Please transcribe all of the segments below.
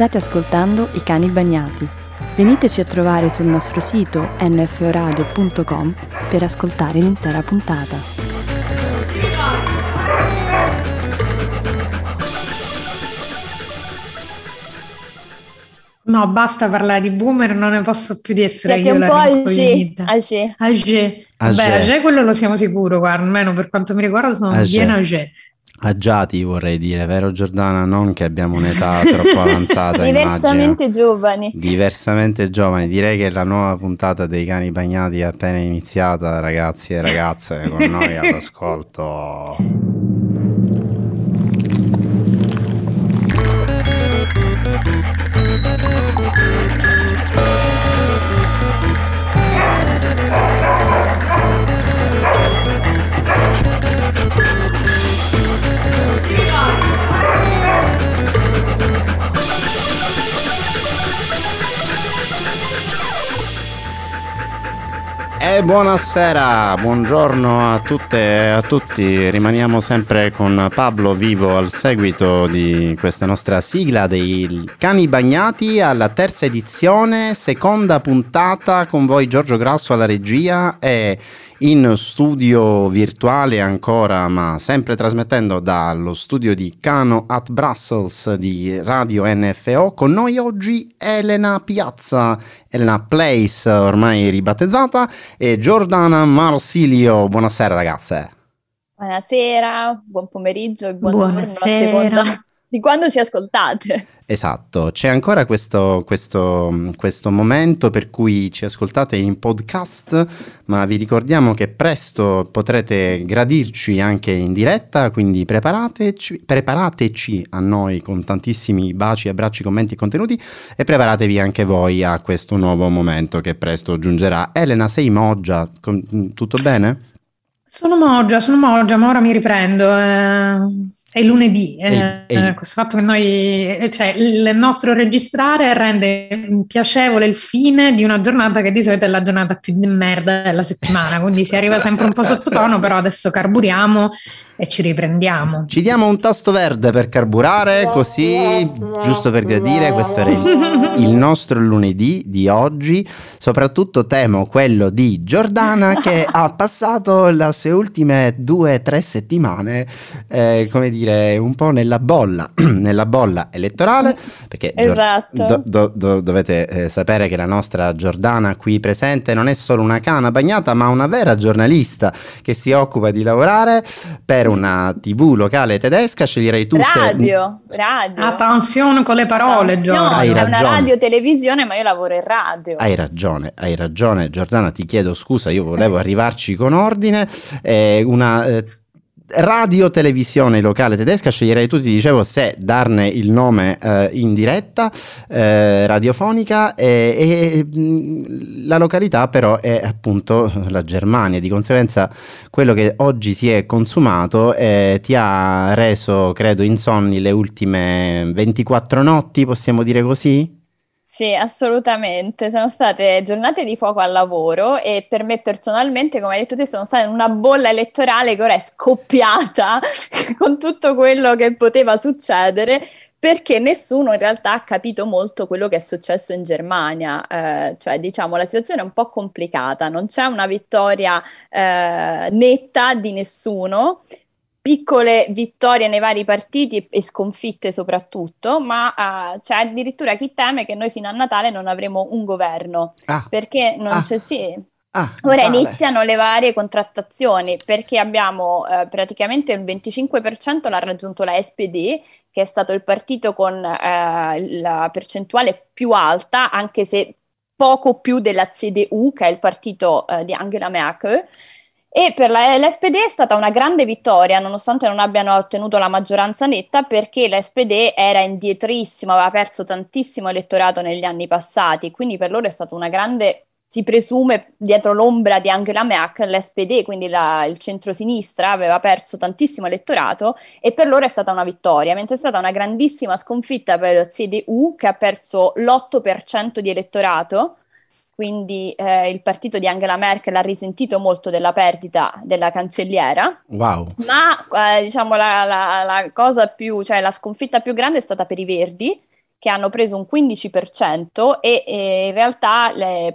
State ascoltando I cani bagnati. Veniteci a trovare sul nostro sito nforadio.com per ascoltare l'intera puntata. No, basta parlare di boomer, non ne posso più di essere Siete io un la po' age. Age. Age. Vabbè, age quello lo siamo sicuro, guarda, almeno per quanto mi riguarda sono Age. bien age. Agiati vorrei dire, vero Giordana? Non che abbiamo un'età troppo avanzata, immagino. Diversamente giovani. Diversamente giovani, direi che la nuova puntata dei cani bagnati è appena iniziata, ragazzi e ragazze, con noi all'ascolto. E buonasera, buongiorno a tutte e a tutti. Rimaniamo sempre con Pablo vivo al seguito di questa nostra sigla dei Cani Bagnati alla terza edizione, seconda puntata con voi Giorgio Grasso alla regia e in studio virtuale ancora, ma sempre trasmettendo dallo studio di Cano at Brussels di Radio NFO. Con noi oggi Elena Piazza, Elena Place ormai ribattezzata e Giordana Marsilio. Buonasera ragazze. Buonasera, buon pomeriggio e buongiorno a Buonasera. seconda di quando ci ascoltate. Esatto, c'è ancora questo, questo, questo momento per cui ci ascoltate in podcast, ma vi ricordiamo che presto potrete gradirci anche in diretta, quindi preparateci, preparateci a noi con tantissimi baci, abbracci, commenti e contenuti e preparatevi anche voi a questo nuovo momento che presto giungerà. Elena, sei moggia? Tutto bene? Sono moggia, sono moggia, ma ora mi riprendo. eh, è lunedì. eh, E- e- questo fatto che noi, eh, cioè, il nostro registrare rende piacevole il fine di una giornata che di solito è la giornata più di merda della settimana, quindi si arriva sempre un po' sottotono, però adesso carburiamo e ci riprendiamo. Ci diamo un tasto verde per carburare, così, giusto per gradire, questo era il, il nostro lunedì di oggi. Soprattutto temo quello di Giordana che ha passato le sue ultime due o tre settimane, eh, come dire, un po' nella bolla, nella bolla elettorale, perché Gior- Esatto. do- do- do- dovete eh, sapere che la nostra Giordana qui presente non è solo una cana bagnata, ma una vera giornalista che si occupa di lavorare per una TV locale tedesca. Sceglierei tu se- Radio, radio. Attenzione con le parole, Attenzione, Giorgio. Hai È una ragione. radio televisione, ma io lavoro in radio. Hai ragione, hai ragione Giordana, ti chiedo scusa, io volevo arrivarci con ordine. Eh, una eh, radio televisione locale tedesca, sceglierei tu, ti dicevo, se darne il nome eh, in diretta eh, radiofonica e, e, mh, la località però è appunto la Germania, di conseguenza quello che oggi si è consumato eh, ti ha reso, credo, insonni le ultime 24 notti, possiamo dire così? Sì, assolutamente. Sono state giornate di fuoco al lavoro e per me personalmente, come hai detto te, sono stata in una bolla elettorale che ora è scoppiata con tutto quello che poteva succedere. Perché nessuno in realtà ha capito molto quello che è successo in Germania, Eh, cioè diciamo la situazione è un po' complicata, non c'è una vittoria eh, netta di nessuno, piccole vittorie nei vari partiti e, sconfitte soprattutto, ma eh, c'è addirittura chi teme che noi fino a Natale non avremo un governo, Ah, perché non Ah. c'è sì. ah, Ora Natale. iniziano le varie contrattazioni perché abbiamo eh, praticamente il 25% l'ha raggiunto la SPD, che è stato il partito con eh, la percentuale più alta, anche se poco più della CDU, che è il partito eh, di Angela Merkel. E per la, l'SPD è stata una grande vittoria, nonostante non abbiano ottenuto la maggioranza netta, perché l'SPD era indietrissima, aveva perso tantissimo elettorato negli anni passati, quindi per loro è stata una grande, si presume, dietro l'ombra di Angela Merkel, l'SPD, quindi la- il centrosinistra, aveva perso tantissimo elettorato e per loro è stata una vittoria, mentre è stata una grandissima sconfitta per il CDU, che ha perso l'8% di elettorato quindi eh, il partito di Angela Merkel ha risentito molto della perdita della cancelliera, Wow. ma eh, diciamo la, la- la cosa più, cioè la sconfitta più grande è stata per i Verdi, che hanno preso un 15% e, e in realtà le,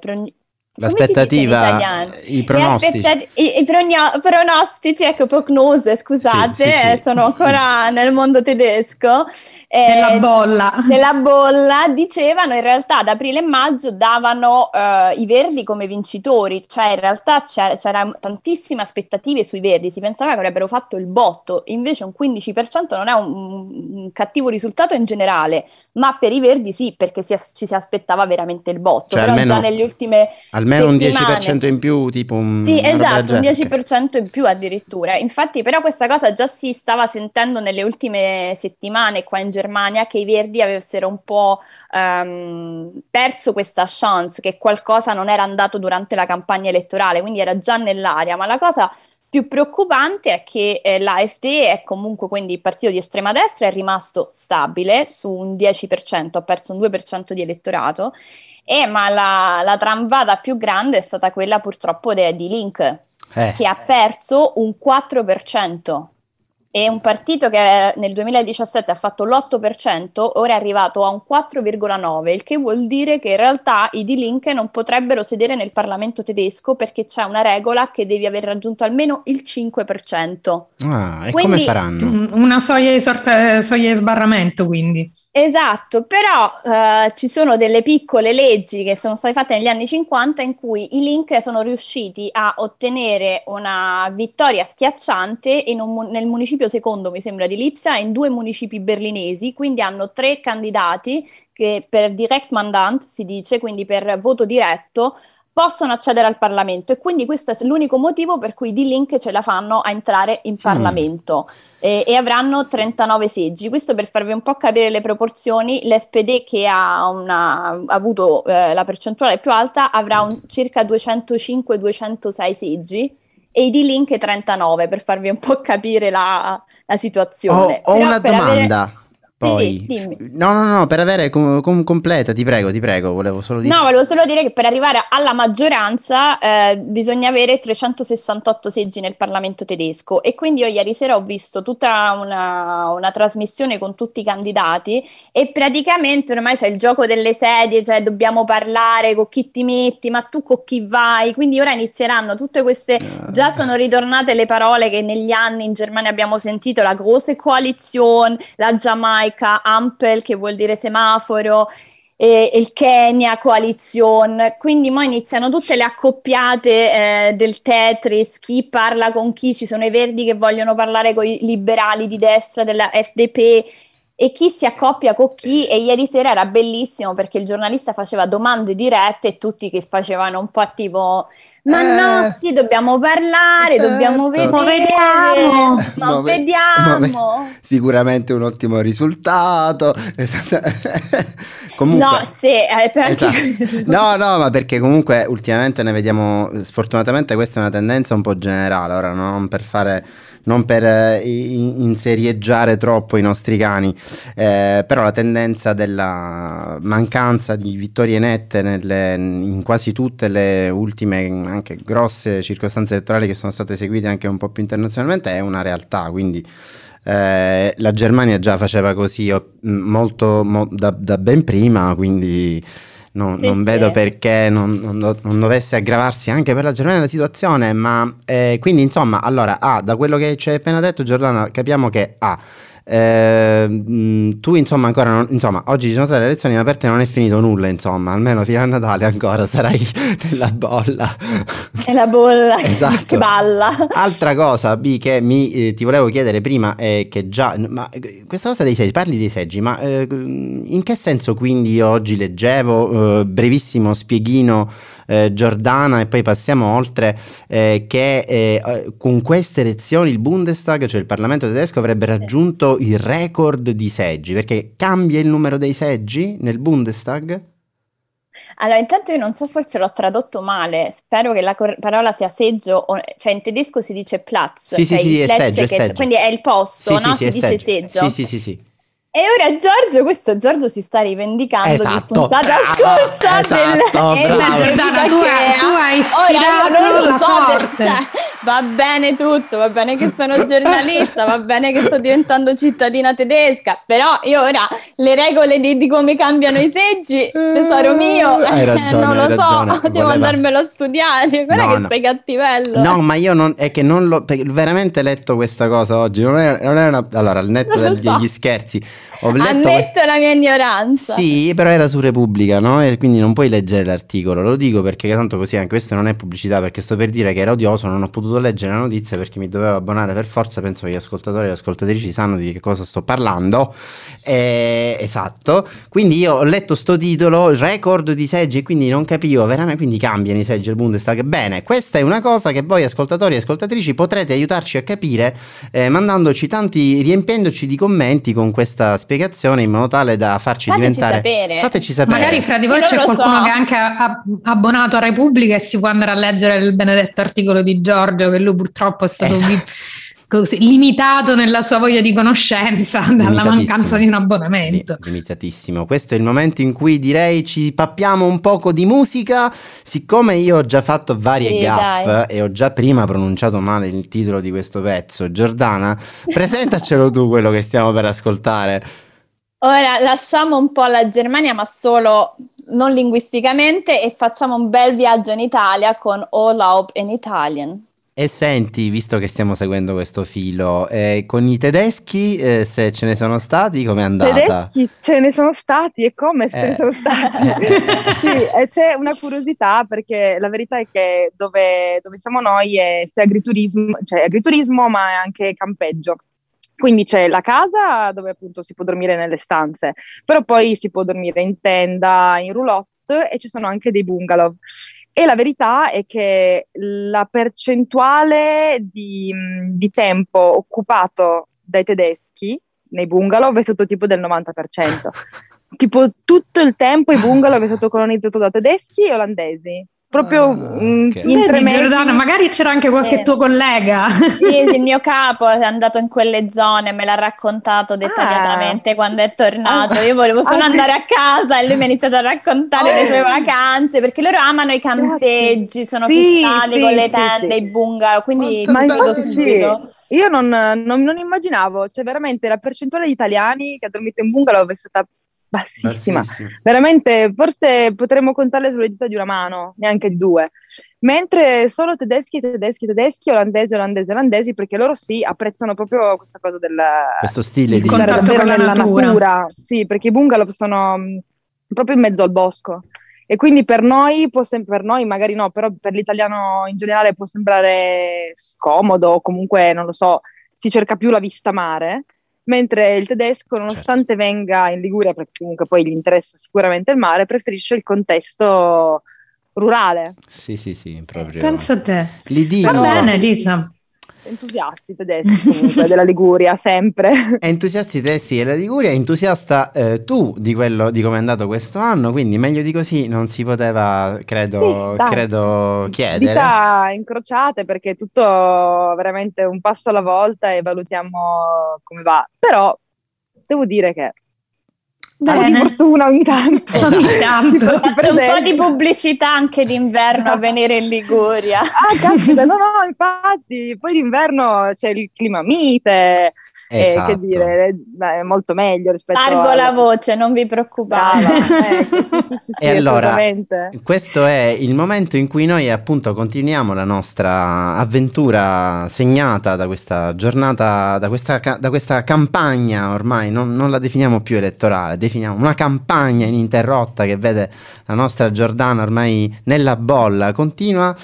L'aspettativa, i pronostici. I, i progno- pronostici, ecco, prognose, scusate, sì, sì, sì. sono ancora nel mondo tedesco. Eh, nella bolla. Nella bolla dicevano in realtà ad aprile e maggio davano eh, i verdi come vincitori, cioè in realtà c'era, c'era, tantissime aspettative sui verdi, si pensava che avrebbero fatto il botto, invece un 15% non è un, un cattivo risultato in generale, ma per i verdi sì, perché si, ci si aspettava veramente il botto, cioè, però almeno, già nelle ultime almeno un 10% in più, tipo un Sì, esatto, un 10% in più addirittura. Infatti, però questa cosa già si stava sentendo nelle ultime settimane qua in Germania che i Verdi avessero un po' um, perso questa chance, che qualcosa non era andato durante la campagna elettorale, quindi era già nell'aria, ma la cosa più preoccupante è che eh, l'AFD è comunque, quindi il partito di estrema destra, è rimasto stabile su un 10%, ha perso un 2% di elettorato, e, ma la, la tramvata più grande è stata quella purtroppo de, di Link, eh. che ha perso un 4%. E un partito che nel 2017 ha fatto l'8%, ora è arrivato a un 4,9%, il che vuol dire che in realtà i Die Linke non potrebbero sedere nel Parlamento tedesco perché c'è una regola che devi aver raggiunto almeno il 5%. Ah, e quindi, come faranno? Una soglia di, sorta, soglia di sbarramento, quindi. Esatto, però uh, ci sono delle piccole leggi che sono state fatte negli anni 50 in cui i link sono riusciti a ottenere una vittoria schiacciante un, nel municipio secondo, mi sembra, di Lipsia in due municipi berlinesi, quindi hanno tre candidati che per direct mandant si dice, quindi per voto diretto, possono accedere al Parlamento e quindi questo è l'unico motivo per cui di link ce la fanno a entrare in mm. Parlamento. Mm e, e, avranno 39 seggi. Questo per farvi un po' capire le proporzioni, l'SPD che ha, una, ha avuto eh, la percentuale più alta avrà un, circa 205-206 seggi e i D-Link 39 per farvi un po' capire la, la situazione. Ho, ho una domanda. Avere... Poi, sì, no, no, no, per avere com- com- completa, ti prego, ti prego, volevo solo dire. No, volevo solo dire che per arrivare alla maggioranza eh, bisogna avere 368 seggi nel Parlamento tedesco e quindi io ieri sera ho visto tutta una, una trasmissione con tutti i candidati e praticamente ormai c'è il gioco delle sedie, cioè dobbiamo parlare con chi ti metti, ma tu con chi vai, quindi ora inizieranno tutte queste, uh. già sono ritornate le parole che negli anni in Germania abbiamo sentito, la Große Koalition, la Giamaica, Jamaica, Ampel che vuol dire semaforo, e, il Kenya, coalition, quindi poi iniziano tutte le accoppiate eh, del Tetris, chi parla con chi, ci sono i verdi che vogliono parlare con i liberali di destra della FDP e chi si accoppia con chi e ieri sera era bellissimo perché il giornalista faceva domande dirette e tutti che facevano un po' tipo ma eh, no, sì, dobbiamo parlare, certo. dobbiamo vedere. Ma vediamo. Ma, ma vediamo. Ma sicuramente un ottimo risultato. comunque, no, sì, eh, esatto. no, no, ma perché comunque ultimamente ne vediamo, sfortunatamente questa è una tendenza un po' generale, ora non per fare non per eh, inserieggiare troppo i nostri cani, eh, però la tendenza della mancanza di vittorie nette nelle, in quasi tutte le ultime anche grosse circostanze elettorali che sono state eseguite anche un po' più internazionalmente è una realtà, quindi eh, la Germania già faceva così molto mo, da, da ben prima, quindi no, sì, non sì. vedo perché non, non, non, dovesse aggravarsi anche per la Germania la situazione, ma eh, quindi insomma, allora, ah, da quello che ci hai appena detto Giordana, capiamo che ah, eh, tu insomma ancora non, insomma oggi ci sono state le elezioni ma per te non è finito nulla insomma almeno fino a Natale ancora sarai nella bolla nella bolla esatto. che balla altra cosa B che mi, eh, ti volevo chiedere prima è che già ma questa cosa dei seggi parli dei seggi ma eh, in che senso quindi io oggi leggevo eh, brevissimo spieghino eh, Giordana e poi passiamo oltre eh, che eh, con queste elezioni il Bundestag, cioè il Parlamento tedesco, avrebbe raggiunto il record di seggi, perché cambia il numero dei seggi nel Bundestag? Allora, intanto io non so, forse l'ho tradotto male, spero che la cor- parola sia seggio, o- cioè in tedesco si dice Platz, sì, cioè sì, sì, è seggio, è seggio. quindi è il posto, sì, no? Sì, si dice seggio. seggio. Sì, sì, sì, sì. E ora Giorgio, questo Giorgio si sta rivendicando esatto, di puntata brava, scorsa esatto, del... Eh, Giordana, tu, hai, tu hai ispirato la so sorte. Cioè, va bene tutto, va bene che sono giornalista, va bene che sto diventando cittadina tedesca, però io ora le regole di, di come cambiano i seggi, tesoro mio, Hai ragione, non lo so, ragione, devo voleva- andarmelo a studiare, guarda No, che no. sei cattivello. No, ma io non, è che non l'ho veramente letto questa cosa oggi. Non è, non è una, allora, al netto del- so. degli scherzi, ho letto Ammetto la mia ignoranza. Sì, però era su Repubblica, no? E quindi non puoi leggere l'articolo. Lo dico perché tanto così anche questo non è pubblicità, perché sto per dire che era odioso, non ho potuto leggere la notizia perché mi dovevo abbonare per forza. Penso che gli ascoltatori e le ascoltatrici sanno di che cosa sto parlando. Eh, esatto. Quindi io ho letto sto titolo, record di seggi, e quindi non capivo veramente. Quindi cambiano i seggi del Bundestag. Bene, questa è una cosa che voi ascoltatori e ascoltatrici potrete aiutarci a capire eh, mandandoci tanti, riempiendoci di commenti con questa spiegazione in modo tale da farci Fateci diventare. sapere. Fateci sapere. Magari fra di voi Io c'è qualcuno so. che è anche abbonato a Repubblica e si può andare a leggere il benedetto articolo di Giorgio, che lui purtroppo è stato Esatto. vi- così, limitato nella sua voglia di conoscenza dalla mancanza di un abbonamento. Li- Limitatissimo. Questo è il momento in cui direi ci pappiamo un poco di musica. Siccome io ho già fatto varie Sì, gaff dai. e ho già prima pronunciato male il titolo di questo pezzo, Giordana, presentacelo tu quello che stiamo per ascoltare. Ora lasciamo un po' la Germania, ma solo non linguisticamente, e facciamo un bel viaggio in Italia con All Up in Italian. E senti, visto che stiamo seguendo questo filo, eh, con i tedeschi, eh, se ce ne sono stati, com'è andata? Tedeschi ce ne sono stati e come se Eh. ne sono stati. sì, e c'è una curiosità perché la verità è che dove, dove siamo noi è sia agriturismo, cioè agriturismo ma è anche campeggio. Quindi c'è la casa dove appunto si può dormire nelle stanze, però poi si può dormire in tenda, in roulotte e ci sono anche dei bungalow. E la verità è che la percentuale di, di tempo occupato dai tedeschi nei bungalow è stato tipo del 90%. tipo tutto il tempo i bungalow è stato colonizzato da tedeschi e olandesi. Proprio Ah, mm, ok. in tre Vedi, mesi. Giordano, magari c'era anche qualche Eh. tuo collega. Sì, il mio capo è andato in quelle zone, me l'ha raccontato dettagliatamente quando è tornato. Ah. Io volevo solo Ah, sì. andare a casa e lui mi ha iniziato a raccontare le sue vacanze perché loro amano i campeggi, sono Sì, fissati sì, con le sì, tende, sì. i bungalow, quindi Ma infatti sì, subito. io non, non- non immaginavo, cioè veramente la percentuale di italiani che ha dormito in bungalow è stata bassissima. Bassissimo. Veramente, forse potremmo contarle sulle dita di una mano, neanche di due. Mentre solo tedeschi, tedeschi, tedeschi, olandesi, olandesi, olandesi, perché loro sì, apprezzano proprio questa cosa del Questo stile Il di... contatto con la nella natura. Sì, perché i bungalow sono mh, proprio in mezzo al bosco. E quindi per noi, può sem- per noi magari no, però per l'italiano in generale può sembrare scomodo, o comunque non lo so, si cerca più la vista mare, mentre il tedesco, nonostante venga in Liguria, perché comunque poi gli interessa sicuramente il mare, preferisce il contesto rurale. Sì, sì, sì, proprio... Pensa a te. Li Va bene, Lisa. Entusiasti tedeschi comunque della Liguria, sempre. Entusiasti tedeschi della Liguria, entusiasta eh, tu di quello di come è andato questo anno, quindi meglio di così non si poteva, credo, Sì, credo chiedere. Dita incrociate perché è tutto veramente un passo alla volta e valutiamo come va. Però devo dire che un po' di Bene. fortuna ogni tanto. Ogni tanto. Faccio un po' di pubblicità anche d'inverno a venire in Liguria. Ah, caspita, no, no, infatti, poi d'inverno c'è il clima mite, eh, Esatto. che dire, è molto meglio rispetto Largo alla- la voce, non vi preoccupate. Ecco, sì, sì, sì, E sì, allora, questo è il momento in cui noi appunto continuiamo la nostra avventura segnata da questa giornata, da questa, da questa campagna ormai, non, non la definiamo più elettorale, definiamo una campagna ininterrotta che vede la nostra Giordana ormai nella bolla continua.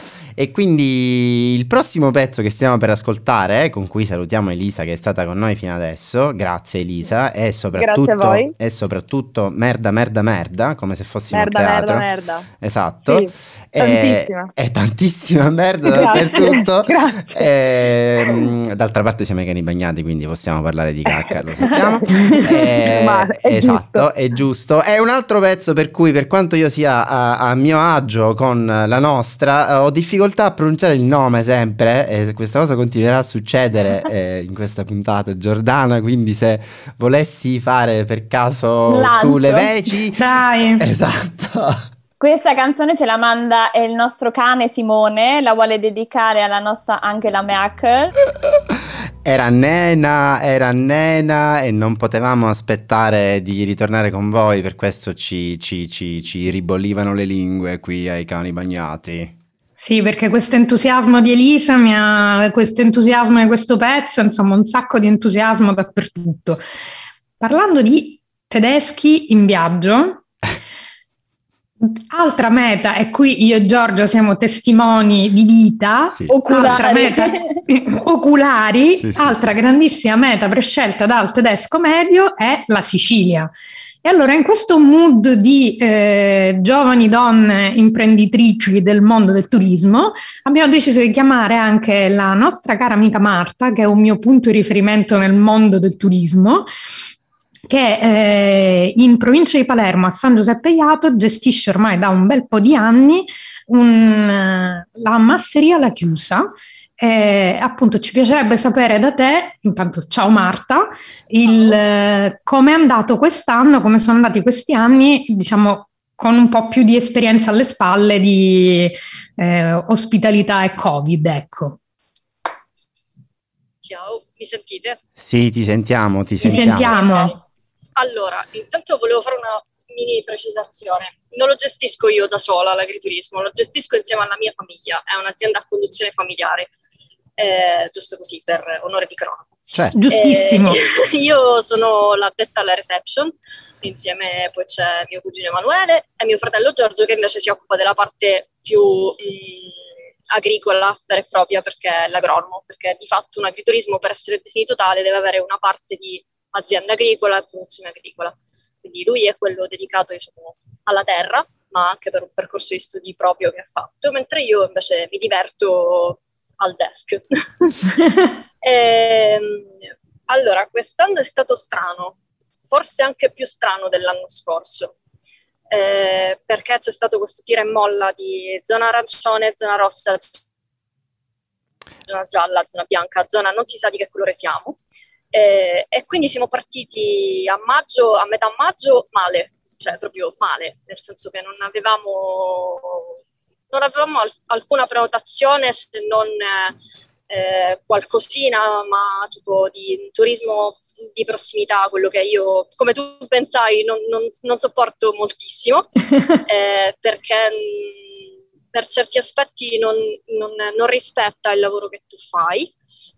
E quindi il prossimo pezzo che stiamo per ascoltare, eh, con cui salutiamo Elisa che è stata con noi fino adesso, grazie Elisa, è soprattutto, è soprattutto merda, merda, merda, come se fossimo Merda, a teatro. merda, merda. Esatto. Sì, tantissima. È, è tantissima merda Grazie, dappertutto. grazie. Ehm, d'altra parte siamo ai cani bagnati, quindi possiamo parlare di cacca, lo sappiamo. Eh, Ma è esatto, giusto. è giusto. È un altro pezzo per cui, per quanto io sia a, a mio agio con la nostra, eh, ho difficoltà difficoltà a pronunciare il nome sempre e questa cosa continuerà a succedere eh, in questa puntata, Giordana, quindi se volessi fare per caso Lancio. tu le veci... Dai. Esatto. Questa canzone ce la manda il nostro cane Simone, la vuole dedicare alla nostra Angela Merkel. Era nena, era nena e non potevamo aspettare di ritornare con voi, per questo ci, ci, ci, ci ribollivano le lingue qui ai cani bagnati. Sì, perché questo entusiasmo di Elisa questo entusiasmo di questo pezzo, insomma, un sacco di entusiasmo dappertutto. Parlando di tedeschi in viaggio, altra meta, e qui io e Giorgio siamo testimoni di vita, Sì. altra Oculari. meta, oculari, Sì, sì, altra grandissima meta prescelta dal tedesco medio è la Sicilia. E allora in questo mood di eh, giovani donne imprenditrici del mondo del turismo abbiamo deciso di chiamare anche la nostra cara amica Marta, che è un mio punto di riferimento nel mondo del turismo, che eh, in provincia di Palermo a San Giuseppe Iato gestisce ormai da un bel po' di anni un, eh, la masseria La Chiusa. Eh, appunto ci piacerebbe sapere da te, intanto ciao Marta, il, eh, come è andato quest'anno, come sono andati questi anni, diciamo con un po' più di esperienza alle spalle di eh, ospitalità e Covid, ecco. Ciao, mi sentite? Sì, ti sentiamo, ti Ti sentiamo. sentiamo. Allora, intanto volevo fare una mini precisazione. Non lo gestisco io da sola l'agriturismo, lo gestisco insieme alla mia famiglia, è un'azienda a conduzione familiare, eh, giusto così per onore di cronaca. Cioè, Giustissimo. Eh, io sono l'addetta alla reception, insieme poi c'è mio cugino Emanuele e mio fratello Giorgio che invece si occupa della parte più mh, agricola vera e propria perché è l'agronomo, perché di fatto un agriturismo per essere definito tale deve avere una parte di azienda agricola e produzione agricola. Quindi lui è quello dedicato diciamo, alla terra, ma anche per un percorso di studi proprio che ha fatto, mentre io invece mi diverto al desk. Ehm, allora, quest'anno è stato strano, forse anche più strano dell'anno scorso, eh, perché c'è stato questo tira e molla di zona arancione, zona rossa, zona gialla, zona bianca, zona non si sa di che colore siamo. Eh, e quindi siamo partiti a maggio, a metà maggio, male, cioè proprio male, nel senso che non avevamo, non avevamo al- alcuna prenotazione se non eh, qualcosina, ma tipo di turismo di prossimità, quello che io, come tu pensai, non, non- non sopporto moltissimo, eh, perché per certi aspetti non, non- non rispetta il lavoro che tu fai,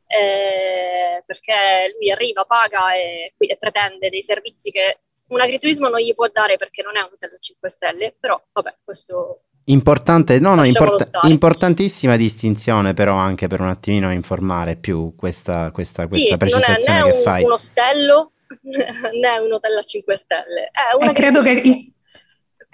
eh, perché lui arriva, paga e, e pretende dei servizi che un agriturismo non gli può dare perché non è un hotel a 5 stelle, però vabbè, questo importante, no, no, import- importantissima distinzione però anche per un attimino informare più questa, questa, questa sì, non è precisazione né che un, fai. un ostello né un hotel a 5 stelle, è un E credo che.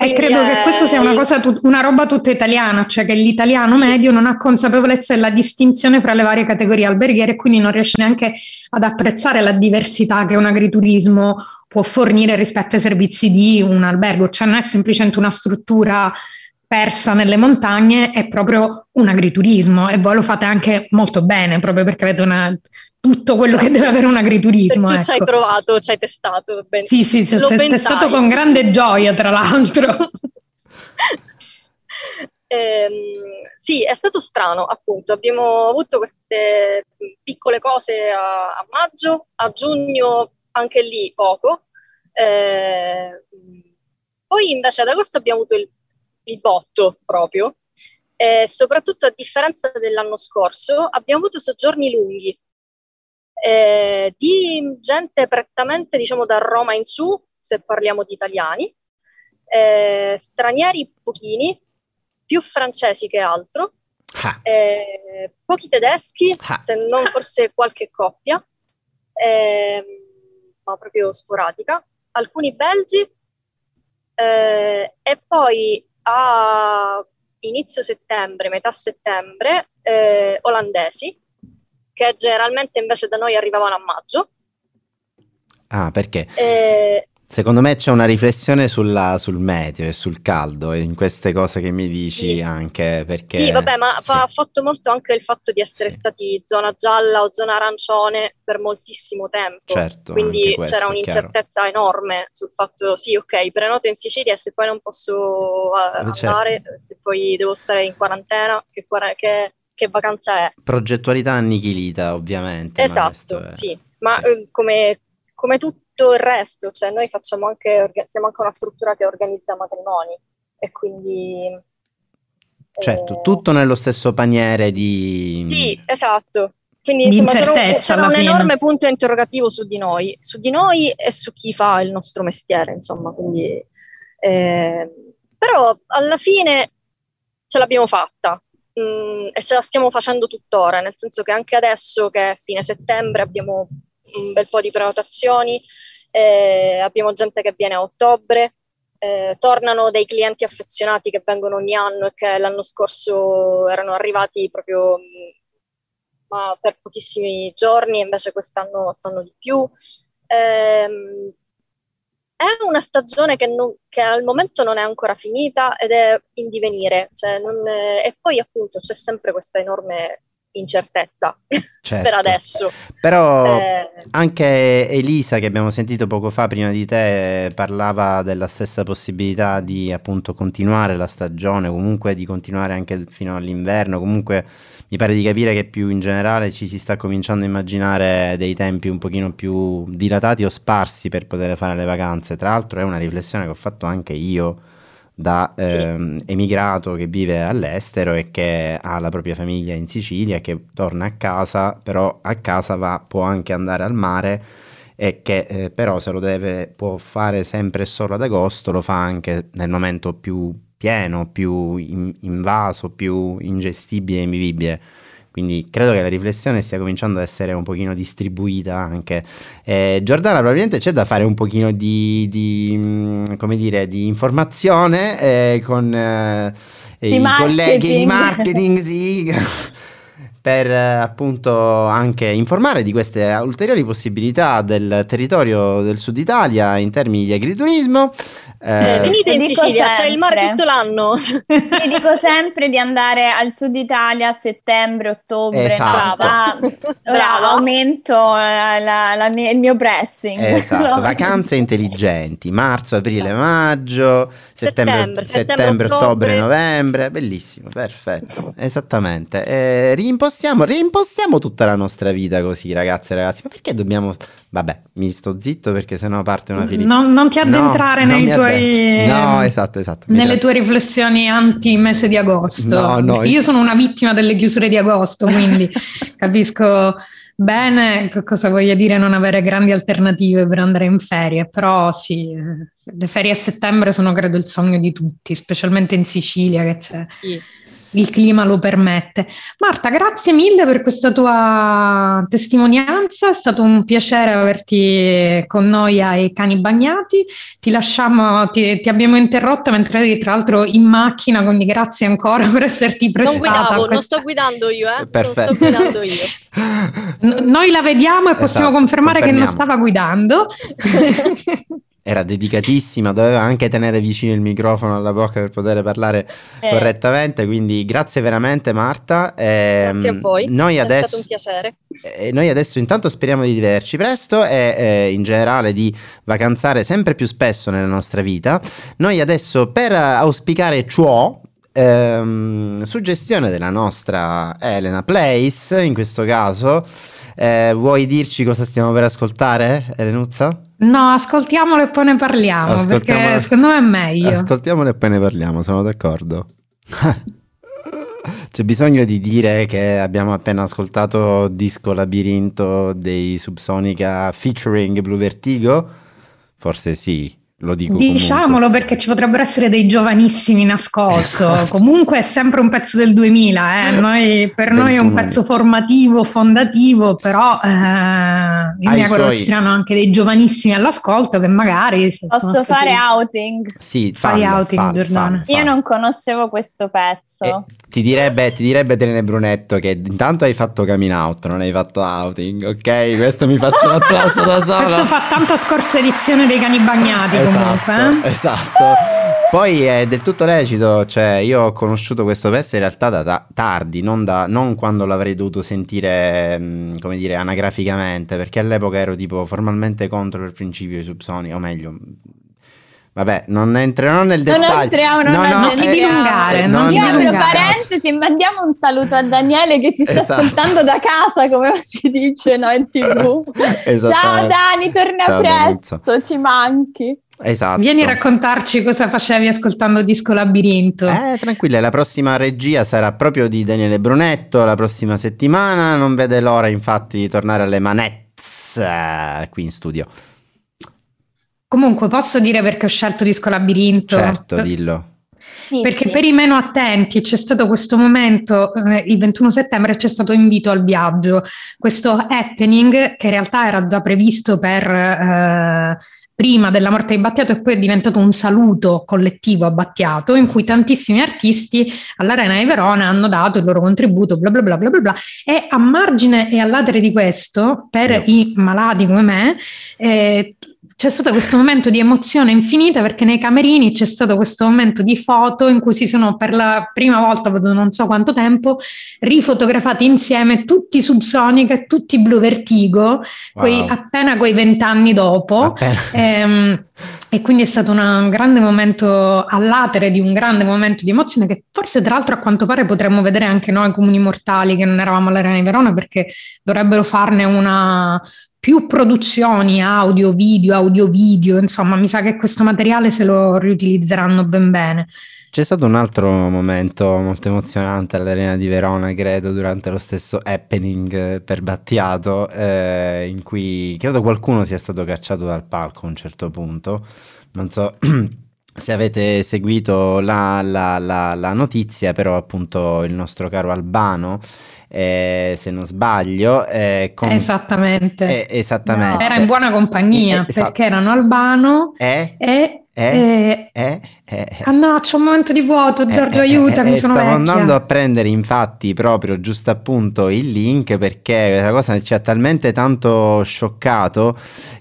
E credo che è questo sia una cosa, una roba tutta italiana, cioè che l'italiano Sì. medio non ha consapevolezza della distinzione fra le varie categorie alberghiere e quindi non riesce neanche ad apprezzare la diversità che un agriturismo può fornire rispetto ai servizi di un albergo, cioè non è semplicemente una struttura persa nelle montagne, è proprio un agriturismo e voi lo fate anche molto bene, proprio perché avete una- tutto quello che deve avere un agriturismo. tu ci hai ecco. provato, ci hai testato, ben- Sì, sì, sì, lo è pensai. stato con grande gioia, tra l'altro. Ehm, sì, è stato strano, appunto. Abbiamo avuto queste piccole cose a, a maggio, a giugno anche lì poco. Eh, poi invece ad agosto abbiamo avuto il, il botto proprio. E soprattutto a differenza dell'anno scorso, abbiamo avuto soggiorni lunghi eh, di gente prettamente, diciamo, da Roma in su, se parliamo di italiani, eh, stranieri pochini, più francesi che altro, Ah, eh, pochi tedeschi, Ah. se non forse qualche coppia, ehm, ma proprio sporadica, alcuni belgi eh, e poi a inizio settembre, metà settembre, eh, olandesi, che generalmente invece da noi arrivavano a maggio. ah, perché? Eh, Secondo me c'è una riflessione sulla, sul meteo e sul caldo in queste cose che mi dici Sì. anche perché... Sì, vabbè, ma sì. fa- ha fatto molto anche il fatto di essere Sì. stati zona gialla o zona arancione per moltissimo tempo. Certo, Quindi questo c'era un'incertezza enorme sul fatto, sì, ok, prenoto in Sicilia se poi non posso eh, Eh, certo. andare, se poi devo stare in quarantena, che, che- che vacanza è? Progettualità annichilita ovviamente. ma Esatto, è- sì, ma sì. eh, come, come tutto il resto, cioè noi facciamo anche, siamo anche una struttura che organizza matrimoni e quindi... Certo, eh, tutto nello stesso paniere di... Sì, esatto. Quindi Di insomma, c'era un, incertezza c'era un fine. enorme punto interrogativo su di noi, su di noi e su chi fa il nostro mestiere, insomma, quindi, eh, però alla fine ce l'abbiamo fatta mm, e ce la stiamo facendo tuttora, nel senso che anche adesso che è fine settembre abbiamo un bel po' di prenotazioni, eh, abbiamo gente che viene a ottobre, eh, tornano dei clienti affezionati che vengono ogni anno e che l'anno scorso erano arrivati proprio mh, ma per pochissimi giorni, invece quest'anno stanno di più. Ehm, è una stagione che, non- che al momento non è ancora finita ed è in divenire, cioè non è- e poi appunto c'è sempre questa enorme incertezza Certo. per adesso. Però Eh, anche Elisa che abbiamo sentito poco fa prima di te parlava della stessa possibilità di appunto continuare la stagione, comunque di continuare anche fino all'inverno, comunque mi pare di capire che più in generale ci si sta cominciando a immaginare dei tempi un pochino più dilatati o sparsi per poter fare le vacanze. Tra l'altro è una riflessione che ho fatto anche io da Sì. ehm, emigrato che vive all'estero e che ha la propria famiglia in Sicilia, che torna a casa, però a casa va, può anche andare al mare e che eh, però se lo deve, può fare sempre e solo ad agosto, lo fa anche nel momento più pieno, più in- invaso, più ingestibile e invivibile. Quindi credo che la riflessione stia cominciando ad essere un pochino distribuita anche. Eh, Giordana, probabilmente c'è da fare un pochino di, di, come dire, di informazione eh, con eh, i colleghi di marketing. marketing, sì, per eh, appunto anche informare di queste ulteriori possibilità del territorio del sud Italia in termini di agriturismo. Cioè, Eh, venite in dico Sicilia, c'è il mare sempre. tutto l'anno. Ti dico sempre di andare al sud Italia a settembre, ottobre, Esatto. Brava. aumento la- la- la mia- il mio pressing. Esatto, No. vacanze intelligenti, marzo, aprile, maggio, settembre, Settembre, settembre, settembre, ottobre, ottobre. novembre, bellissimo, perfetto, esattamente. Eh, reimpostiamo, reimpostiamo tutta la nostra vita così, ragazze e ragazzi, ma perché dobbiamo... Vabbè, mi sto zitto perché sennò parte una filiera. Non, non ti addentrare No, nei tuoi. No, esatto, esatto. nelle tue riflessioni anti mese di agosto. No, no, Io sono una vittima delle chiusure di agosto, quindi capisco bene cosa voglia dire non avere grandi alternative per andare in ferie, però sì, eh, le ferie a settembre sono credo il sogno di tutti, specialmente in Sicilia che c'è Sì. Il clima lo permette. Marta, grazie mille per questa tua testimonianza, è stato un piacere averti con noi ai Cani Bagnati. Ti lasciamo, ti, ti abbiamo interrotto mentre eri tra l'altro in macchina, quindi grazie ancora per esserti Non prestata. a guidavo, non questa- sto guidando io, eh. Perfetto. Non sto guidando io. N- Noi la vediamo e possiamo Esatto, confermare che non stava guidando. Era dedicatissima, doveva anche tenere vicino il microfono alla bocca per poter parlare Eh, correttamente, quindi grazie veramente Marta. Ehm, Grazie a voi. Noi È adesso, stato un piacere. eh, noi adesso intanto speriamo di vederci presto e eh, in generale di vacanzare sempre più spesso nella nostra vita. Noi adesso per eh, auspicare ciò, ehm, suggestione della nostra Elena Place, in questo caso, eh, vuoi dirci cosa stiamo per ascoltare, Elenuzza? No, ascoltiamolo e poi ne parliamo, perché secondo me è meglio. Ascoltiamolo e poi ne parliamo, sono d'accordo. C'è bisogno di dire che abbiamo appena ascoltato Disco Labirinto dei Subsonica featuring Blue Vertigo? Forse sì, Lo dico Diciamolo comunque. perché ci potrebbero essere dei giovanissimi in ascolto. comunque è sempre un pezzo del 2000, eh. Noi- per noi è un 21 pezzo formativo, fondativo, però eh, io mi auguro suoi- ci saranno anche dei giovanissimi all'ascolto che magari Posso stati- fare outing? Sì, Fai outing, fallo, Giordana. fallo, Io non conoscevo questo pezzo. Eh, ti direbbe, ti direbbe Telene Brunetto che intanto hai fatto coming out, non hai fatto outing, ok? Questo mi faccio un applauso da solo. Questo fa tanto scorsa edizione dei cani bagnati comunque. Esatto, eh. esatto. Poi è del tutto lecito, cioè io ho conosciuto questo pezzo in realtà da ta- tardi, non, da- non quando l'avrei dovuto sentire, come dire, anagraficamente, perché all'epoca ero tipo formalmente contro il principio di subsonica, o meglio, vabbè, non entrerò nel Non dettaglio. entriamo, non No, no, Non ti entriamo. dilungare, eh, non non- ti Io apro dilungare. parentesi, mandiamo un saluto a Daniele che ci sta Esatto. ascoltando da casa, come si dice no, in tv. Ciao. Dani, torna Ciao, presto, ci manchi. Esatto. Vieni a raccontarci cosa facevi ascoltando Disco Labirinto. Eh, tranquilla, la prossima regia sarà proprio di Daniele Brunetto la prossima settimana. Non vede l'ora, infatti, di tornare alle manezz eh, qui in studio. Comunque posso dire perché ho scelto Disco Labirinto? Certo, dillo. Perché Dici. per i meno attenti c'è stato questo momento, eh, il 21 settembre c'è stato invito al viaggio, questo happening che in realtà era già previsto per eh, prima della morte di Battiato e poi è diventato un saluto collettivo a Battiato in cui tantissimi artisti all'Arena di Verona hanno dato il loro contributo, bla bla bla bla bla, bla. e a margine e all'atere di questo, per Io. i malati come me, eh, c'è stato questo momento di emozione infinita perché nei camerini c'è stato questo momento di foto in cui si sono per la prima volta, dopo non so quanto tempo, rifotografati insieme tutti Subsonica e tutti Blue Vertigo, quei- Wow. appena quei vent'anni dopo. Ehm, e quindi è stato una- un grande momento all'atere di un grande momento di emozione che forse tra l'altro a quanto pare potremmo vedere anche noi comuni mortali che non eravamo all'Arena di Verona perché dovrebbero farne una più produzioni audio, video, audio, video, insomma mi sa che questo materiale se lo riutilizzeranno ben bene. C'è stato un altro momento molto emozionante all'Arena di Verona, credo, durante lo stesso happening per Battiato, eh, in cui credo qualcuno sia stato cacciato dal palco a un certo punto. Non so se avete seguito la, la- la- la notizia, però appunto il nostro caro Albano, eh, se non sbaglio, eh, con- Esattamente. eh, esattamente. Era in buona compagnia Eh, esatto. perché erano Albano Eh, e... Eh? e- eh, eh, Ah no, c'è un momento di vuoto, Giorgio, Eh, eh, aiutami, eh, sono stavo vecchia. andando a prendere infatti proprio giusto appunto il link perché questa cosa ci ha talmente tanto scioccato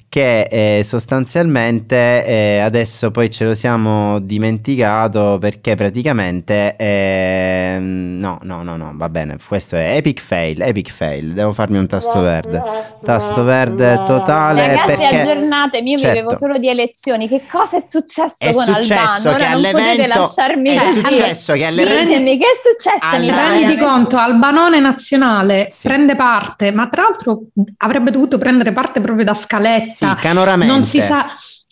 che eh, sostanzialmente eh, adesso poi ce lo siamo dimenticato perché praticamente ehm, no no no no va bene questo è epic fail epic fail devo farmi un tasto verde tasto verde totale Ragazzi, perché aggiornatemi, io Certo. vivevo solo di elezioni. Che cosa è successo è con successo Albano? che Ora non potete all'evento lasciarmi è successo che all'evento Ditemi che è successo Italia? Renditi conto, Albanone nazionale Sì. prende parte, ma tra l'altro avrebbe dovuto prendere parte proprio da sì scaletta. canoramente non si sa,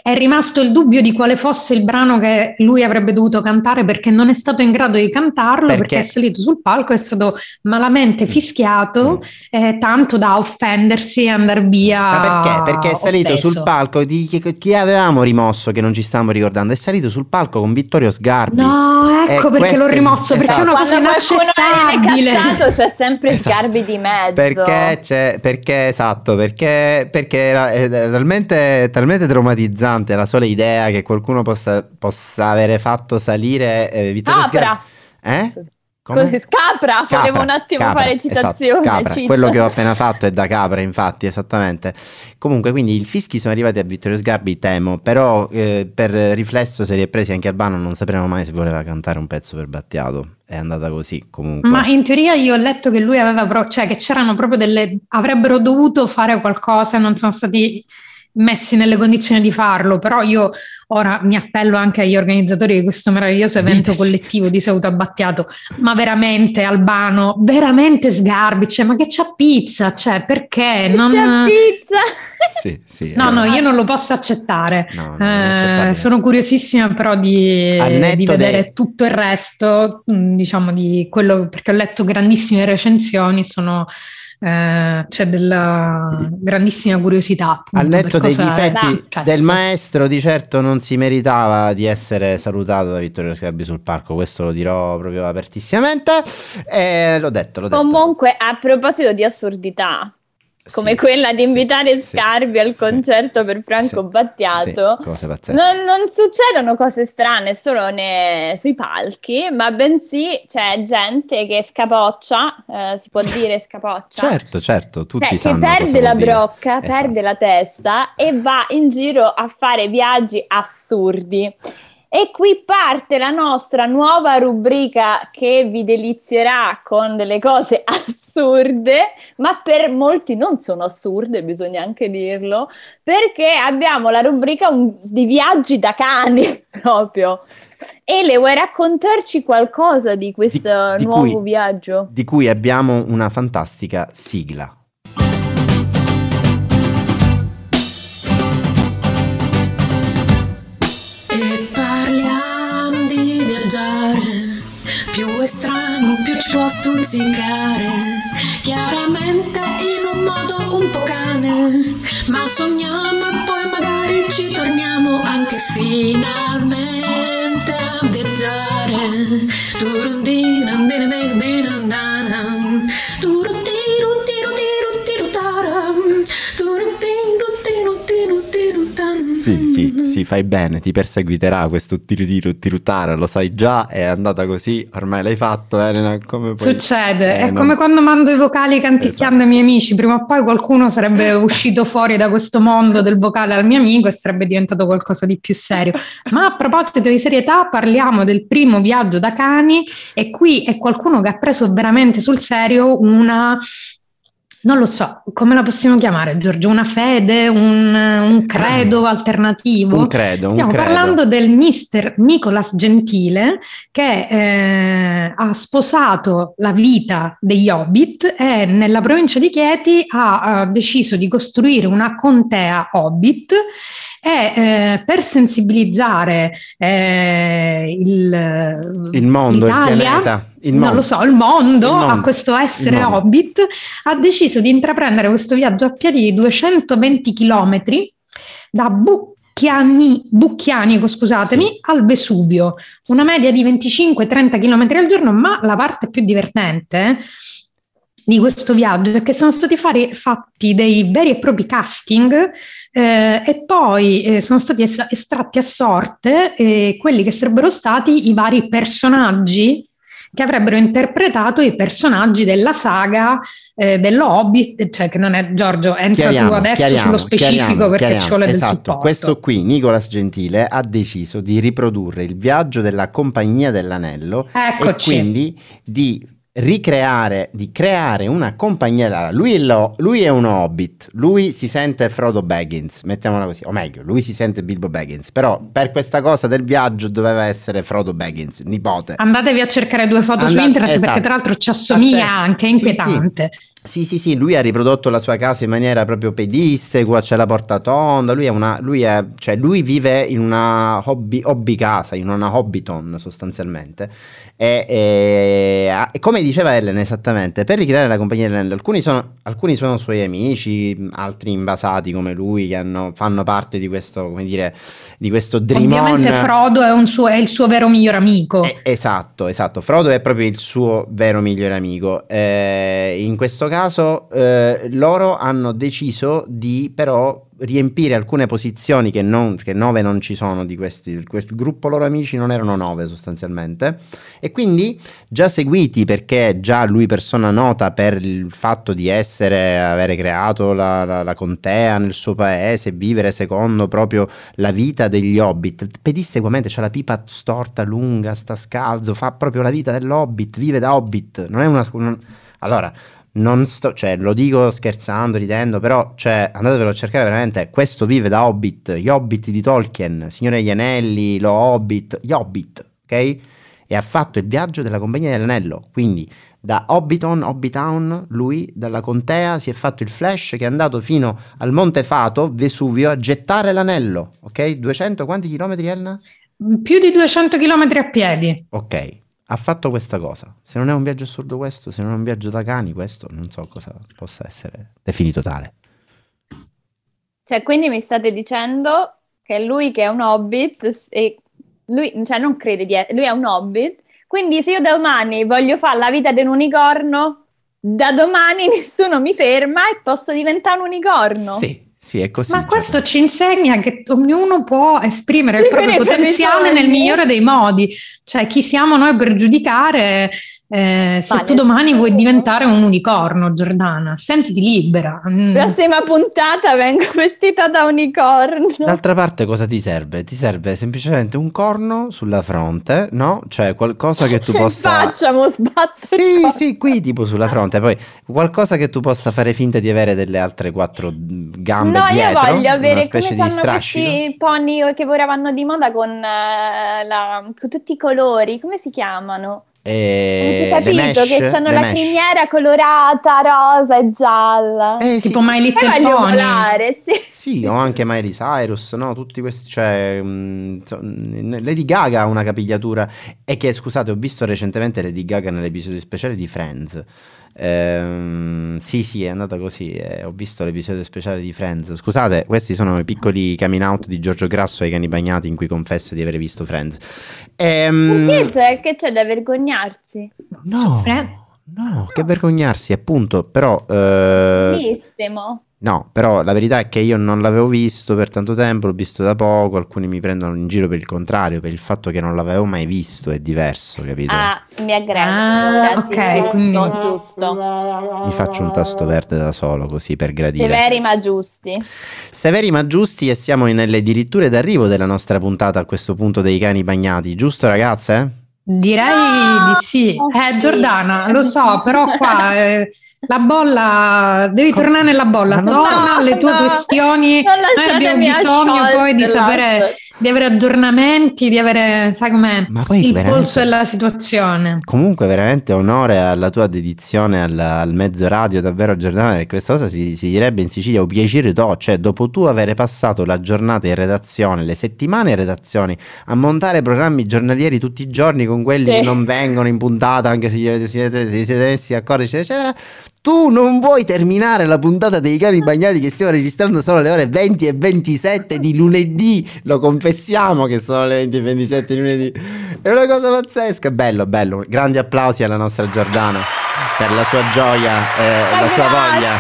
è rimasto il dubbio di quale fosse il brano che lui avrebbe dovuto cantare perché non è stato in grado di cantarlo Perché? perché, è salito sul palco, è stato malamente fischiato, Mm. eh, tanto da offendersi e andare via. Ma perché? Perché è salito offeso. sul palco di chi, chi avevamo rimosso che non ci stiamo ricordando? È salito sul palco con Vittorio Sgarbi. No, ecco Eh, perché l'ho rimosso, perché è una esatto. cosa Quando inaccettabile. cacciato c'è sempre Esatto. Sgarbi di mezzo. Perché c'è, perché esatto, perché, perché era, era talmente, talmente traumatizzante la sola idea che qualcuno possa, possa avere fatto salire eh, Vittorio Capra. Sgarbi. Eh? Come? Così, Capra, volevo un attimo Capra, fare esatto, citazione. Capra, cheat. quello che ho appena fatto è da Capra, infatti, esattamente. Comunque, quindi i fischi sono arrivati a Vittorio Sgarbi, temo, però eh, per riflesso se li è presi anche Albano, non sapremo mai se voleva cantare un pezzo per Battiato. È andata così, comunque. Ma in teoria io ho letto che lui aveva, pro- cioè che c'erano proprio delle, avrebbero dovuto fare qualcosa e non sono stati messi nelle condizioni di farlo, però io ora mi appello anche agli organizzatori di questo meraviglioso evento Diteci. collettivo di Sauto Abbattiato, ma veramente Albano, veramente Sgarbi, cioè ma che c'ha pizza, cioè perché? Non... C'è pizza. Sì, sì. No, no, io non lo posso accettare. No, Eh, sono curiosissima però di, di vedere dei- tutto il resto, mh, diciamo di quello, perché ho letto grandissime recensioni, sono eh, c'è della grandissima curiosità. Appunto, Al netto dei difetti del maestro, di certo non si meritava di essere salutato da Vittorio Sgarbi sul palco, questo lo dirò proprio apertissimamente. E l'ho detto, l'ho detto. Comunque, a proposito di assurdità, come Sì, quella di invitare sì, Scarbi al concerto per Franco Battiato, non, non succedono cose strane solo ne- sui palchi, ma bensì c'è gente che scapoccia, eh, si può dire scapoccia? Certo, certo, tutti Cioè, che sanno cosa perde la dire. brocca, Esatto. perde la testa e va in giro a fare viaggi assurdi. E qui parte la nostra nuova rubrica che vi delizierà con delle cose assurde, ma per molti non sono assurde, bisogna anche dirlo, perché abbiamo la rubrica di viaggi da cani proprio. Ele, vuoi raccontarci qualcosa di questo di nuovo cui- viaggio? Di cui abbiamo una fantastica sigla. Può stuzzicare. Chiaramente in un modo un po' cane, ma sogniamo e poi magari ci torniamo anche finalmente a viaggiare. Turundinandinandinandanam, turutirutirutirutirutaram, Sì, sì, sì, fai bene, ti perseguiterà questo tiru tirutara, lo sai già, è andata così, ormai l'hai fatto, Elena, come puoi... Succede, Eh, è non- come quando mando i vocali canticchiando ai miei amici, prima o poi qualcuno sarebbe uscito fuori da questo mondo del vocale al mio amico e sarebbe diventato qualcosa di più serio. Ma a proposito di serietà, parliamo del primo viaggio da cani e qui è qualcuno che ha preso veramente sul serio una... Non lo so, come la possiamo chiamare, Giorgio? Una fede, un, un credo alternativo? Un credo, un Stiamo credo. parlando del mister Nicolas Gentile che eh, ha sposato la vita degli Hobbit e nella provincia di Chieti ha, ha deciso di costruire una contea Hobbit e eh, per sensibilizzare eh, il, Il mondo, il l'Italia, pianeta, il non mondo. lo so, il mondo, Il mondo, a questo essere il. Hobbit ha deciso di intraprendere questo viaggio a piedi di 220 km da Bucchiani, Bucchianico, scusatemi, al Vesuvio, una media di 25-30 km al giorno, ma la parte più divertente eh, di questo viaggio è che sono stati fare- fatti dei veri e propri casting eh, e poi eh, sono stati es- estratti a sorte eh, quelli che sarebbero stati i vari personaggi che avrebbero interpretato i personaggi della saga eh, dello Hobbit, cioè che non è Giorgio, entra tu adesso sullo specifico perché ci vuole del esatto, supporto. questo qui, Nicolas Gentile, ha deciso di riprodurre il viaggio della Compagnia dell'Anello Eccoci. e quindi di ricreare, di creare una compagnia. Lui è, lo- lui è un hobbit, lui si sente Frodo Baggins, mettiamola così, o meglio, lui si sente Bilbo Baggins, però per questa cosa del viaggio doveva essere Frodo Baggins, nipote. Andatevi a cercare due foto su Andate- internet esatto. perché tra l'altro ci assomiglia Pazzesco. anche, è Sì, sì. Sì, sì, sì, lui ha riprodotto la sua casa in maniera proprio pedissequa, c'è la porta tonda, lui è una, lui è, cioè lui vive in una hobby, hobby casa, in una hobbiton sostanzialmente. E, e- e come diceva Ellen esattamente, per ricreare la compagnia dell'anello, alcuni sono, alcuni sono suoi amici, altri invasati come lui, che hanno- fanno parte di questo, come dire, di questo dream Ovviamente on. Frodo è, un suo- è il suo vero miglior amico. Eh, esatto, esatto. Frodo è proprio il suo vero migliore amico. Eh, in questo caso eh, loro hanno deciso di però riempire alcune posizioni che, non, che nove non ci sono di questi. Quel gruppo loro amici non erano nove sostanzialmente. E quindi già seguiti perché già lui persona nota per il fatto di essere, avere creato la, la- la contea nel suo paese, vivere secondo proprio la vita degli hobbit. Pedissequamente c'ha la pipa storta, lunga, sta scalzo, fa proprio la vita dell'hobbit, vive da hobbit. Non è una. non- Allora. Non sto, cioè, lo dico scherzando, ridendo, però, cioè, andatevelo a cercare veramente. Questo vive da Hobbit, gli Hobbit di Tolkien, Signore degli Anelli, lo Hobbit, gli Hobbit, ok? E ha fatto il viaggio della Compagnia dell'Anello. Quindi, da Hobbiton, Hobbitown, lui, dalla contea, si è fatto il flash che è andato fino al Monte Fato, Vesuvio, a gettare l'anello, ok? 200, quanti chilometri, Elena? Più di 200 km a piedi. Ok, ha fatto questa cosa. Se non è un viaggio assurdo questo, se non è un viaggio da cani questo, non so cosa possa essere definito tale. Cioè, quindi mi state dicendo che lui che è un hobbit, e lui, cioè non crede di essere, lui è un hobbit, quindi se io domani voglio fare la vita di un unicorno, da domani nessuno mi ferma e posso diventare un unicorno. Sì, sì, è così. Ma questo ci insegna che ognuno può esprimere il proprio potenziale nel migliore dei modi. Cioè, chi siamo noi per giudicare eh, se tu domani vuoi diventare un unicorno, Giordana? Sentiti libera. Mm. Prossima puntata vengo vestita da unicorno. D'altra parte cosa ti serve? Ti serve semplicemente un corno sulla fronte, no? Cioè qualcosa che tu possa... facciamo? Sbatto il Sì, corno. sì, qui tipo sulla fronte, poi qualcosa che tu possa fare finta di avere delle altre quattro gambe No, io dietro, voglio una avere specie come di strascico. questi pony che ora vanno di moda con, eh, la- con tutti i colori, come si chiamano? E Avete le capito mesh, che hanno la mesh. criniera colorata, rosa e gialla. Eh, sì, Tipo My Poi Little voglio Pony. volare, sì. Sì, o anche Miley Cyrus, no? Tutti questi, cioè, mh, so- mh, Lady Gaga ha una capigliatura e che, scusate, ho visto recentemente Lady Gaga nell'episodio speciale di Friends. Ehm, sì, sì, è andata così, eh, ho visto l'episodio speciale di Friends. Scusate, questi sono i piccoli coming out di Giorgio Grasso ai cani bagnati in cui confessa di aver visto Friends. Ehm, Perché c'è, che c'è da vergognarsi? no, Friends? no, che vergognarsi, appunto, però... eh, Bellissimo. No, però la verità è che io non l'avevo visto per tanto tempo, l'ho visto da poco, alcuni mi prendono in giro per il contrario, per il fatto che non l'avevo mai visto, è diverso, capito? Ah, mi aggrego. Ah, grazie, ok, giusto, quindi- giusto. Mi faccio un tasto verde da solo, così per gradire. Severi ma giusti. Severi ma giusti e siamo nelle addirittura d'arrivo della nostra puntata a questo punto dei cani bagnati, giusto ragazze? Direi No! di sì. Oh, Eh, sì. Giordana, lo so, però qua eh, la bolla, devi Com- tornare nella bolla, torna No, alle tue no, questioni. non Noi abbiamo bisogno poi di sapere, di avere aggiornamenti, di avere, sai com'è, Ma poi il polso della situazione. Comunque veramente onore alla tua dedizione al, al mezzo radio, davvero Giordana, perché questa cosa si, si direbbe in Sicilia un piacere to, cioè dopo tu avere passato la giornata in redazione, le settimane in redazione, a montare programmi giornalieri tutti i giorni con quelli Sì. che non vengono in puntata, anche se si siete messi d'accordo, eccetera, eccetera, tu non vuoi terminare la puntata dei cani bagnati che stiamo registrando solo alle ore 20 e 27 di lunedì, lo confessiamo che sono le 20 e 27 di lunedì. È una cosa pazzesca, bello, bello. Grandi applausi alla nostra Giordana per la sua gioia e Ma la sua voglia.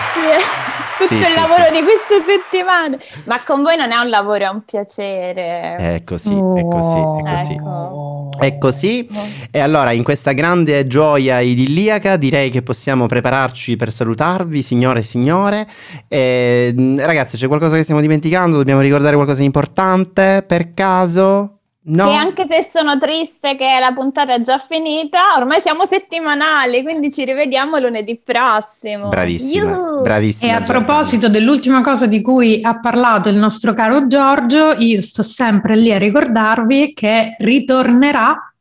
Tutto Sì, il sì, lavoro sì. di queste settimane. Ma con voi non è un lavoro, è un piacere. È così, è così, è così. Ecco. È così. E allora, in questa grande gioia idilliaca, direi che possiamo prepararci per salutarvi, signore e signore. E, mh, ragazzi, c'è qualcosa che stiamo dimenticando? Dobbiamo ricordare qualcosa di importante per caso? No. Che anche se sono triste che la puntata è già finita, ormai siamo settimanali, quindi ci rivediamo lunedì prossimo. Bravissima, Yuhu! bravissima. E a proposito dell'ultima cosa di cui ha parlato il nostro caro Giorgio, io sto sempre lì a ricordarvi che ritornerà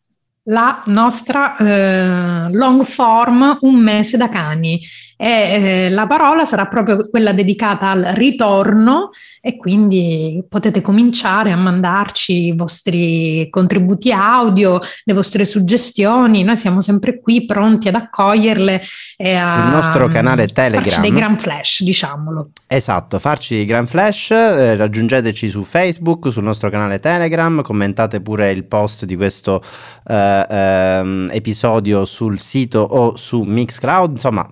la nostra eh, long form un mese da cani e eh, la parola sarà proprio quella dedicata al ritorno e quindi potete cominciare a mandarci i vostri contributi audio, le vostre suggestioni, noi siamo sempre qui pronti ad accoglierle e a Sul nostro canale farci Telegram. dei gran flash, diciamolo. Esatto, farci i Grand Flash, eh, raggiungeteci su Facebook, sul nostro canale Telegram, commentate pure il post di questo eh, ehm, episodio sul sito o su Mixcloud, insomma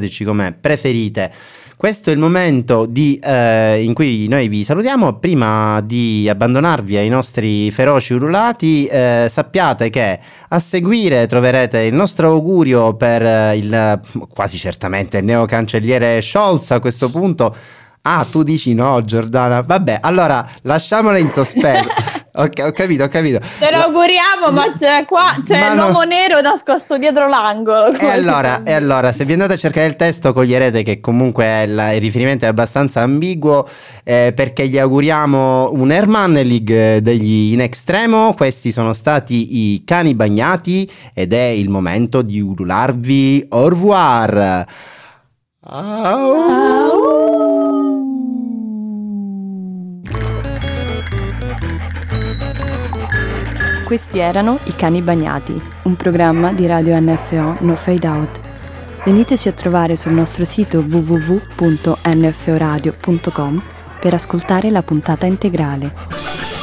raggiungeteci come preferite. Questo è il momento di, eh, in cui noi vi salutiamo. Prima di abbandonarvi ai nostri feroci urlati, eh, sappiate che a seguire troverete il nostro augurio per eh, il quasi certamente neocancelliere Scholz a questo punto. Ah, tu dici no, Giordana. Vabbè, allora lasciamola in sospeso. ok, ho capito, ho capito. Te lo auguriamo, ma c'è qua c'è Ma no. l'uomo nero nascosto dietro l'angolo. E allora, e allora, se vi andate a cercare il testo, coglierete che comunque il, il riferimento è abbastanza ambiguo eh, perché gli auguriamo un Herman League degli In Extremo. Questi sono stati i cani bagnati ed è il momento di ulularvi au revoir. Questi erano I Cani Bagnati, un programma di radio NFO No Fade Out. Veniteci a trovare sul nostro sito www.nforadio.com per ascoltare la puntata integrale.